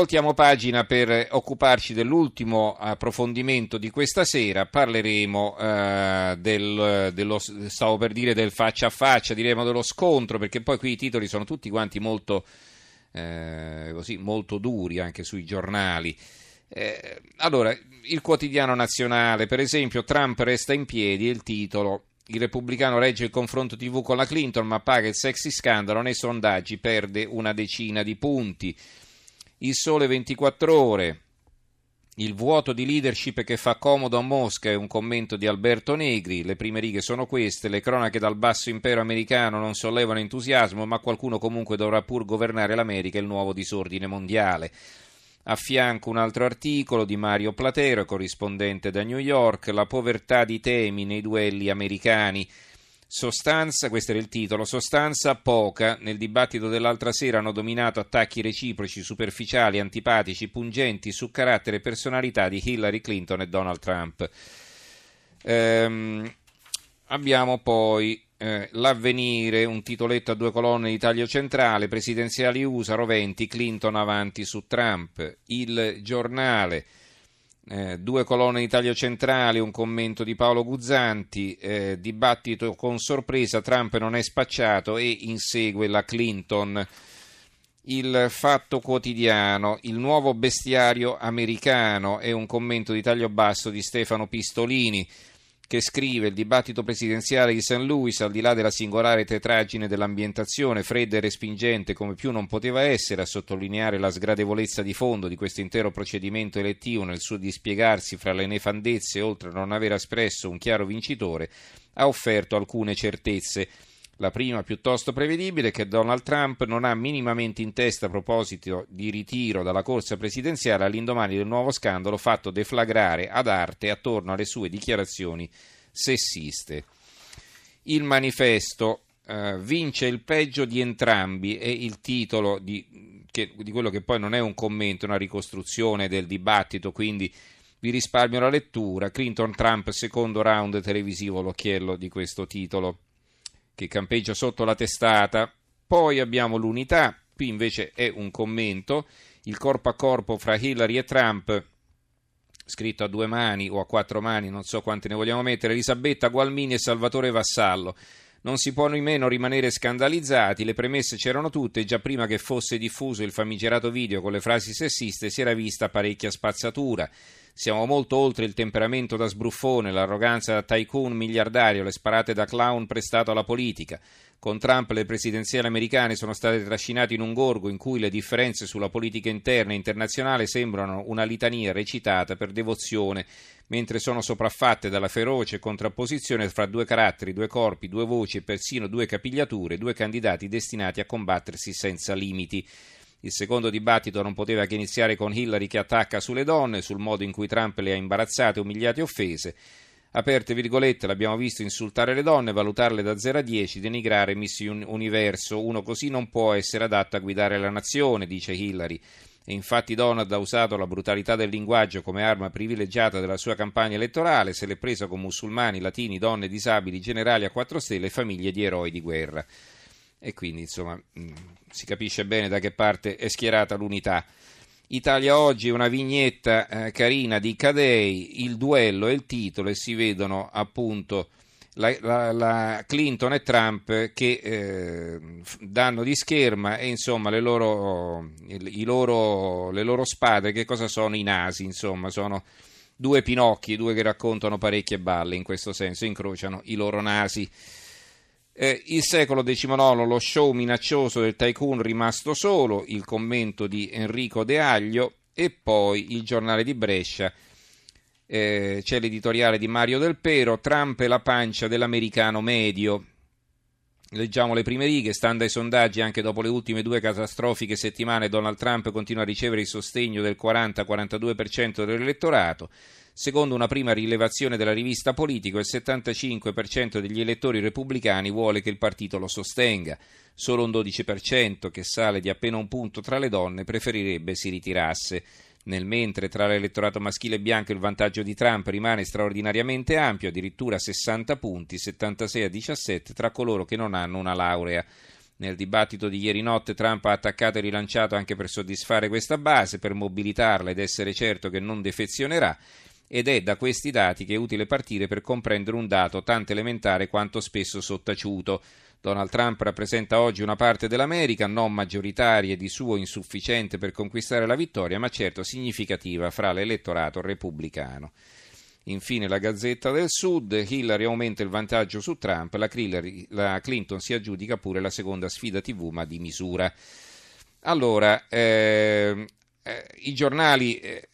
voltiamo pagina per occuparci dell'ultimo approfondimento di questa sera. Parleremo eh, del, dello, stavo per dire del faccia a faccia, diremo dello scontro, perché poi qui i titoli sono tutti quanti molto, eh, così, molto duri anche sui giornali. Eh, allora, il quotidiano nazionale, per esempio, Trump resta in piedi, il titolo il repubblicano regge il confronto TV con la Clinton, ma paga il sexy scandalo nei sondaggi, perde una decina di punti. Il sole 24 ore. Il vuoto di leadership che fa comodo a Mosca è un commento di Alberto Negri. Le prime righe sono queste. Le cronache dal basso impero americano non sollevano entusiasmo, ma qualcuno comunque dovrà pur governare l'America e il nuovo disordine mondiale. A fianco un altro articolo di Mario Platero, corrispondente da New York, La povertà di temi nei duelli americani. Sostanza, questo era il titolo, sostanza poca. Nel dibattito dell'altra sera hanno dominato attacchi reciproci, superficiali, antipatici, pungenti su carattere e personalità di Hillary Clinton e Donald Trump. Ehm, abbiamo poi eh, l'avvenire, un titoletto a due colonne di taglio centrale, presidenziali USA, roventi, Clinton avanti su Trump, il giornale, eh, due colonne di taglio centrale, un commento di Paolo Guzzanti, eh, dibattito con sorpresa, Trump non è spacciato e insegue la Clinton. Il fatto quotidiano, il nuovo bestiario americano è un commento di taglio basso di Stefano Pistolini che scrive il dibattito presidenziale di St. Louis, al di là della singolare tetraggine dell'ambientazione, fredda e respingente come più non poteva essere, a sottolineare la sgradevolezza di fondo di questo intero procedimento elettivo nel suo dispiegarsi fra le nefandezze, oltre a non aver espresso un chiaro vincitore, ha offerto alcune certezze. La prima, piuttosto prevedibile, è che Donald Trump non ha minimamente in testa proposito di ritiro dalla corsa presidenziale all'indomani del nuovo scandalo fatto deflagrare ad arte attorno alle sue dichiarazioni sessiste. Il manifesto eh, vince il peggio di entrambi è il titolo di, che, di quello che poi non è un commento, una ricostruzione del dibattito, quindi vi risparmio la lettura. Clinton-Trump, secondo round televisivo, l'occhiello di questo titolo che campeggia sotto la testata. Poi abbiamo l'unità, qui invece è un commento, il corpo a corpo fra Hillary e Trump, scritto a due mani o a quattro mani, non so quante ne vogliamo mettere, Elisabetta Gualmini e Salvatore Vassallo. Non si può nemmeno rimanere scandalizzati, le premesse c'erano tutte, già prima che fosse diffuso il famigerato video con le frasi sessiste si era vista parecchia spazzatura. Siamo molto oltre il temperamento da sbruffone, l'arroganza da tycoon miliardario, le sparate da clown prestato alla politica. Con Trump le presidenziali americane sono state trascinate in un gorgo in cui le differenze sulla politica interna e internazionale sembrano una litania recitata per devozione, mentre sono sopraffatte dalla feroce contrapposizione fra due caratteri, due corpi, due voci e persino due capigliature, due candidati destinati a combattersi senza limiti. Il secondo dibattito non poteva che iniziare con Hillary che attacca sulle donne, sul modo in cui Trump le ha imbarazzate, umiliate e offese. Aperte virgolette, l'abbiamo visto insultare le donne, valutarle da 0 a 10, denigrare Miss Universo. Uno così non può essere adatto a guidare la nazione, dice Hillary. E infatti Donald ha usato la brutalità del linguaggio come arma privilegiata della sua campagna elettorale, se l'è presa con musulmani, latini, donne, disabili, generali a quattro stelle e famiglie di eroi di guerra e quindi insomma mm, si capisce bene da che parte è schierata l'unità. Italia oggi una vignetta eh, carina di Cadei, il duello e il titolo e si vedono appunto la, la, la Clinton e Trump che eh, danno di scherma e insomma le loro, i loro, le loro spade che cosa sono? I nasi, insomma sono due pinocchi, due che raccontano parecchie balle in questo senso, incrociano i loro nasi. Eh, il secolo XIX, lo show minaccioso del tycoon rimasto solo, il commento di Enrico De Aglio e poi il giornale di Brescia. Eh, c'è l'editoriale di Mario Del Pero, Trump e la pancia dell'americano medio. Leggiamo le prime righe, stando ai sondaggi anche dopo le ultime due catastrofiche settimane Donald Trump continua a ricevere il sostegno del 40-42% dell'elettorato. Secondo una prima rilevazione della rivista Politico, il 75% degli elettori repubblicani vuole che il partito lo sostenga. Solo un 12%, che sale di appena un punto tra le donne, preferirebbe si ritirasse. Nel mentre tra l'elettorato maschile bianco il vantaggio di Trump rimane straordinariamente ampio, addirittura 60 punti, 76 a 17 tra coloro che non hanno una laurea. Nel dibattito di ieri notte Trump ha attaccato e rilanciato anche per soddisfare questa base, per mobilitarla ed essere certo che non defezionerà ed è da questi dati che è utile partire per comprendere un dato tanto elementare quanto spesso sottaciuto. Donald Trump rappresenta oggi una parte dell'America, non maggioritaria e di suo insufficiente per conquistare la vittoria, ma certo significativa fra l'elettorato repubblicano. Infine la Gazzetta del Sud, Hillary aumenta il vantaggio su Trump, la, Clinton si aggiudica pure la seconda sfida TV ma di misura. Allora, eh, eh, i giornali eh,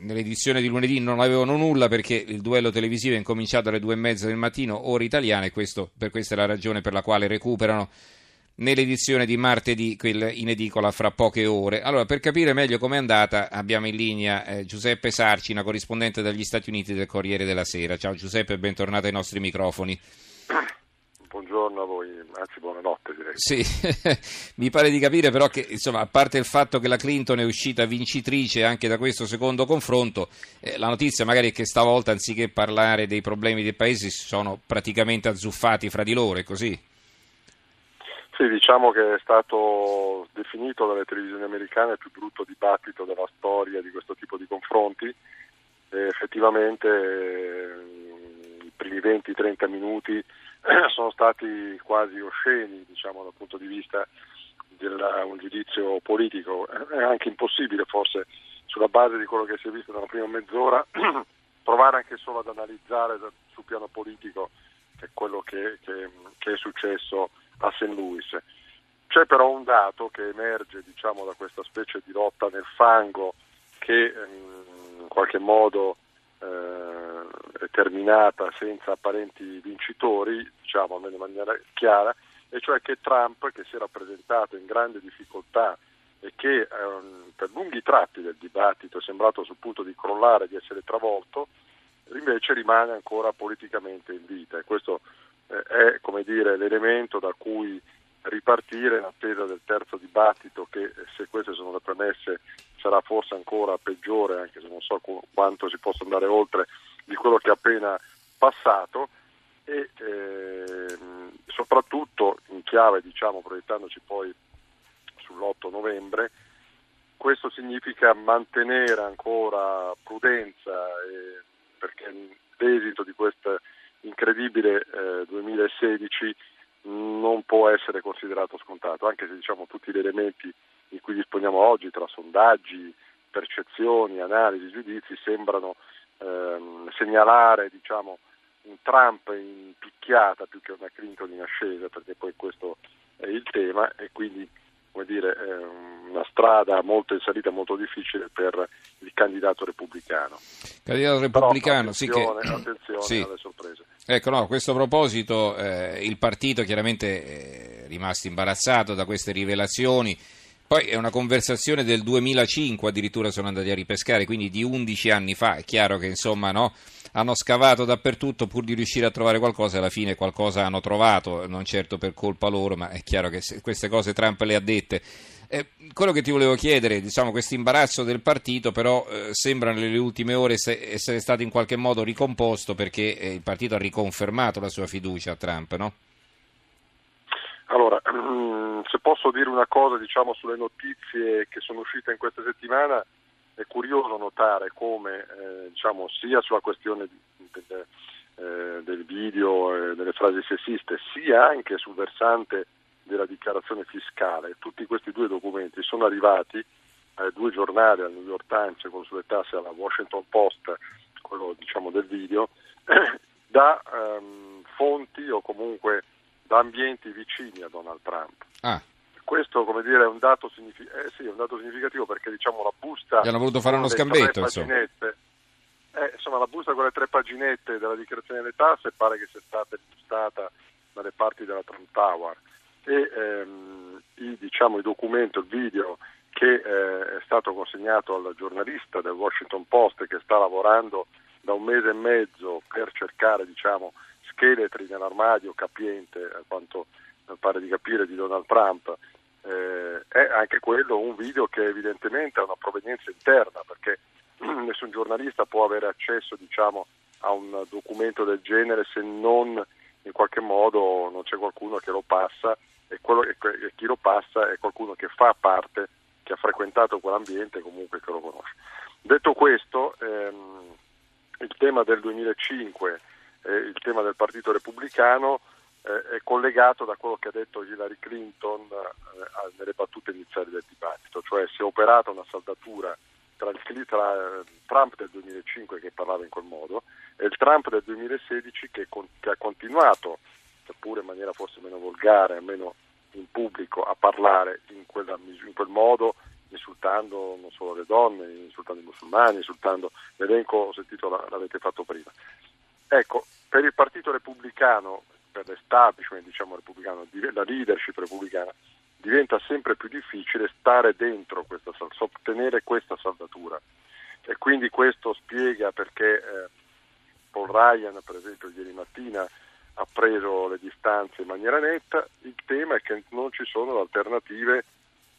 nell'edizione di lunedì non avevano nulla perché il duello televisivo è incominciato alle due e mezza del mattino, ora italiana, e questo, per questa è la ragione per la quale recuperano nell'edizione di martedì, quella in edicola fra poche ore. Allora, per capire meglio com'è andata, abbiamo in linea eh, Giuseppe Sarcina, corrispondente dagli Stati Uniti del Corriere della Sera. Ciao Giuseppe bentornato ai nostri microfoni. Buongiorno a voi, anzi buonanotte direi. Sì, mi pare di capire però che insomma, a parte il fatto che la Clinton è uscita vincitrice anche da questo secondo confronto, eh, la notizia magari è che stavolta anziché parlare dei problemi dei paesi si sono praticamente azzuffati fra di loro, è così? Sì, diciamo che è stato definito dalle televisioni americane il più brutto dibattito della storia di questo tipo di confronti e effettivamente eh, i primi 20-30 minuti sono stati quasi osceni diciamo, dal punto di vista di un giudizio politico. È anche impossibile forse sulla base di quello che si è visto nella prima mezz'ora provare anche solo ad analizzare sul piano politico quello che, che, che è successo a St. Louis. C'è però un dato che emerge diciamo, da questa specie di lotta nel fango che ehm, in qualche modo eh, terminata senza apparenti vincitori, diciamo in maniera chiara, e cioè che Trump, che si era presentato in grande difficoltà e che ehm, per lunghi tratti del dibattito è sembrato sul punto di crollare, di essere travolto, invece rimane ancora politicamente in vita. E questo eh, è dire, l'elemento da cui ripartire in attesa del terzo dibattito che se queste sono le premesse sarà forse ancora peggiore anche se non so quanto si possa andare oltre di quello che è appena passato. E eh, soprattutto in chiave diciamo proiettandoci poi sull'8 novembre questo significa mantenere ancora prudenza eh, perché l'esito di questa incredibile eh, 2016 non può essere considerato scontato, anche se diciamo, tutti gli elementi di cui disponiamo oggi, tra sondaggi, percezioni, analisi, giudizi, sembrano ehm, segnalare diciamo, un Trump in picchiata più che una Clinton in ascesa, perché poi questo è il tema e quindi come dire, una strada molto in salita, molto difficile per il candidato repubblicano. Candidato repubblicano, sì che... Attenzione sì. alle sorprese. Ecco, no, a questo proposito eh, il partito chiaramente è rimasto imbarazzato da queste rivelazioni. Poi è una conversazione del 2005, addirittura sono andati a ripescare, quindi di 11 anni fa. È chiaro che insomma no, hanno scavato dappertutto pur di riuscire a trovare qualcosa e alla fine qualcosa hanno trovato, non certo per colpa loro, ma è chiaro che queste cose Trump le ha dette. Eh, quello che ti volevo chiedere, diciamo, questo imbarazzo del partito però eh, sembra nelle ultime ore se, essere stato in qualche modo ricomposto perché eh, il partito ha riconfermato la sua fiducia a Trump, no? Allora, se posso dire una cosa diciamo, sulle notizie che sono uscite in questa settimana, è curioso notare come eh, diciamo, sia sulla questione del, eh, del video e delle frasi sessiste, sia anche sul versante della dichiarazione fiscale, tutti questi due documenti sono arrivati ai due giornali, al New York Times, quello sulle tasse, alla Washington Post, quello diciamo, del video, da um, fonti o comunque da ambienti vicini a Donald Trump. Ah. Questo come dire, è, un dato signific- eh, sì, è un dato significativo perché diciamo, la busta... Gli hanno voluto fare uno scambetto, insomma. Eh, insomma, la busta con le tre paginette della dichiarazione delle tasse pare che sia stata impostata dalle parti della Trump Tower e ehm, il, diciamo, il documento, il video che eh, è stato consegnato al giornalista del Washington Post che sta lavorando da un mese e mezzo per cercare diciamo, scheletri nell'armadio capiente, a quanto pare di capire, di Donald Trump, eh, è anche quello un video che evidentemente ha una provenienza interna, perché nessun giornalista può avere accesso diciamo, a un documento del genere se non in qualche modo non c'è qualcuno che lo passa quello che, che chi lo passa è qualcuno che fa parte, che ha frequentato quell'ambiente e comunque che lo conosce. Detto questo, ehm, il tema del 2005 e il tema del Partito Repubblicano eh, è collegato da quello che ha detto Hillary Clinton eh, nelle battute iniziali del dibattito, cioè si è operata una saldatura tra il tra, eh, Trump del 2005 che parlava in quel modo e il Trump del 2016 che, con, che ha continuato, seppure in maniera forse meno volgare, almeno in pubblico, a parlare in, quella, in quel modo insultando non solo le donne, insultando i musulmani, insultando l'elenco, ho sentito l'avete fatto prima. Ecco, per il Partito Repubblicano, per l'establishment diciamo, repubblicano, la leadership repubblicana, diventa sempre più difficile stare dentro questa, ottenere questa saldatura. E quindi questo spiega perché eh, Paul Ryan, per esempio, ieri mattina ha preso le distanze in maniera netta. Il tema è che non ci sono alternative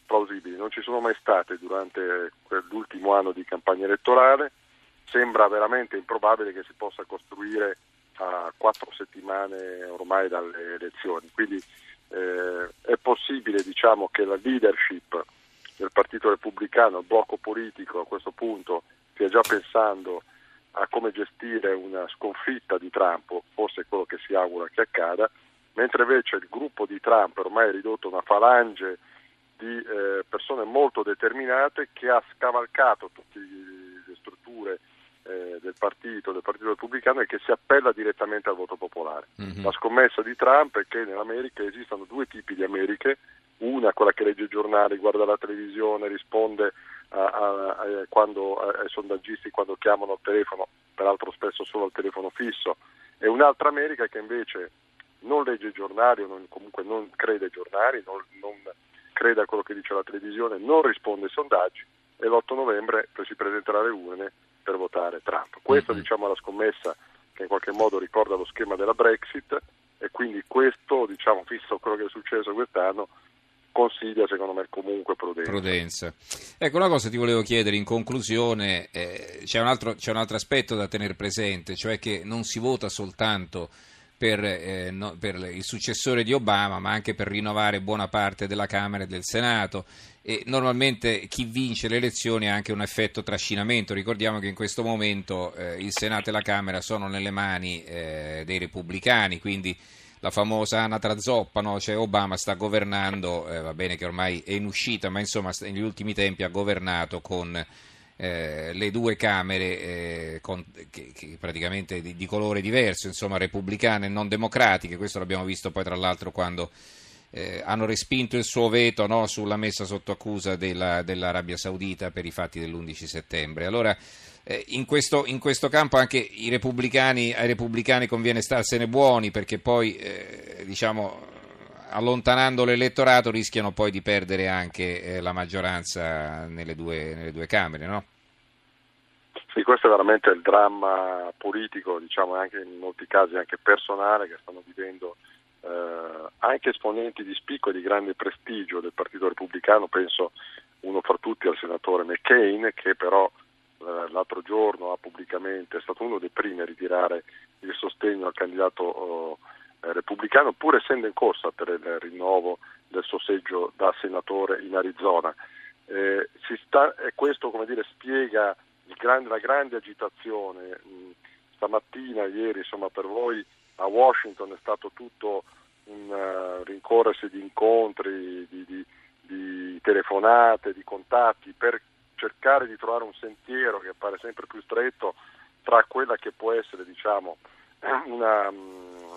plausibili, non ci sono mai state durante l'ultimo anno di campagna elettorale. Sembra veramente improbabile che si possa costruire a quattro settimane ormai dalle elezioni. Quindi eh, è possibile diciamo, che la leadership del Partito Repubblicano, il blocco politico a questo punto stia già pensando a come gestire una sconfitta di Trump, forse è quello che si augura che accada, mentre invece il gruppo di Trump ormai è ridotto a una falange di eh, persone molto determinate che ha scavalcato tutte le strutture eh, del partito, del partito repubblicano e che si appella direttamente al voto popolare. Mm-hmm. La scommessa di Trump è che nell'America esistono due tipi di Americhe, una quella che legge i giornali, guarda la televisione, risponde a, a, a, quando, ai sondaggisti quando chiamano al telefono, peraltro spesso solo al telefono fisso, e un'altra America che invece non legge i giornali o non, comunque non crede ai giornali, non, non crede a quello che dice la televisione, non risponde ai sondaggi e l'8 novembre si presenterà alle urne per votare Trump. Questa mm-hmm. diciamo, è la scommessa che in qualche modo ricorda lo schema della Brexit e quindi questo, diciamo, visto quello che è successo quest'anno, consiglia secondo me comunque prudenza. prudenza. Ecco, una cosa ti volevo chiedere in conclusione, eh, c'è, un altro, c'è un altro aspetto da tenere presente, cioè che non si vota soltanto per, eh, no, per, il successore di Obama, ma anche per rinnovare buona parte della Camera e del Senato. E normalmente chi vince le elezioni ha anche un effetto trascinamento. Ricordiamo che in questo momento eh, il Senato e la Camera sono nelle mani eh, dei repubblicani, quindi la famosa anatra zoppa, no? cioè Obama sta governando, eh, va bene che ormai è in uscita, ma insomma negli ultimi tempi ha governato con eh, le due Camere eh, con, che, che praticamente di, di, colore diverso, insomma repubblicane e non democratiche, questo l'abbiamo visto poi tra l'altro quando eh, hanno respinto il suo veto no, sulla messa sotto accusa della, dell'Arabia Saudita per i fatti dell'11 settembre. Allora, eh, in questo, in, questo, campo anche repubblicani, ai repubblicani conviene starsene buoni perché poi, eh, diciamo, allontanando l'elettorato rischiano poi di perdere anche eh, la maggioranza nelle due, nelle due Camere, no? Sì, questo è veramente il dramma politico, diciamo anche in molti casi anche personale che stanno vivendo eh, anche esponenti di spicco e di grande prestigio del Partito Repubblicano, penso uno fra tutti al senatore McCain che però eh, l'altro giorno ha pubblicamente, è stato uno dei primi a ritirare il sostegno al candidato eh, repubblicano, pur essendo in corsa per il rinnovo del suo seggio da senatore in Arizona. Eh, sta, e questo dire, spiega grande, la grande agitazione. Stamattina, ieri, insomma, per voi a Washington è stato tutto un uh, rincorrersi di incontri, di, di, di telefonate, di contatti per cercare di trovare un sentiero che appare sempre più stretto tra quella che può essere diciamo, una,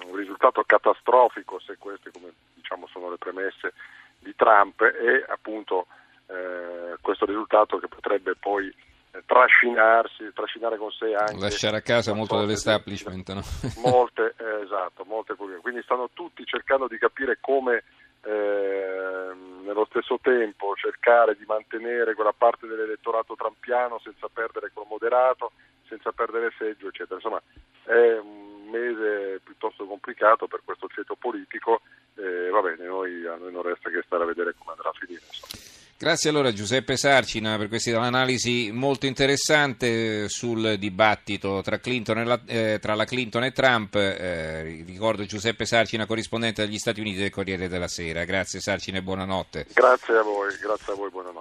un risultato catastrofico se queste come diciamo, sono le premesse di Trump e appunto eh, questo risultato che potrebbe poi eh, trascinarsi, trascinare con sé anche lasciare a casa molto dell'establishment no? molte, eh, esatto, molte quindi stanno tutti cercando di capire come eh, nello stesso tempo cercare di mantenere quella parte dell'elettorato trampiano senza perdere quello moderato, senza perdere seggio, eccetera. Insomma, è un mese piuttosto complicato per questo ceto politico e va bene, noi, a noi non resta che stare a vedere come andrà a finire. Insomma. Grazie allora Giuseppe Sarcina per questa analisi molto interessante sul dibattito tra, la, eh, tra la Clinton e Trump. Eh, ricordo Giuseppe Sarcina, corrispondente degli Stati Uniti del Corriere della Sera. Grazie Sarcina e buonanotte. Grazie a voi, grazie a voi, buonanotte.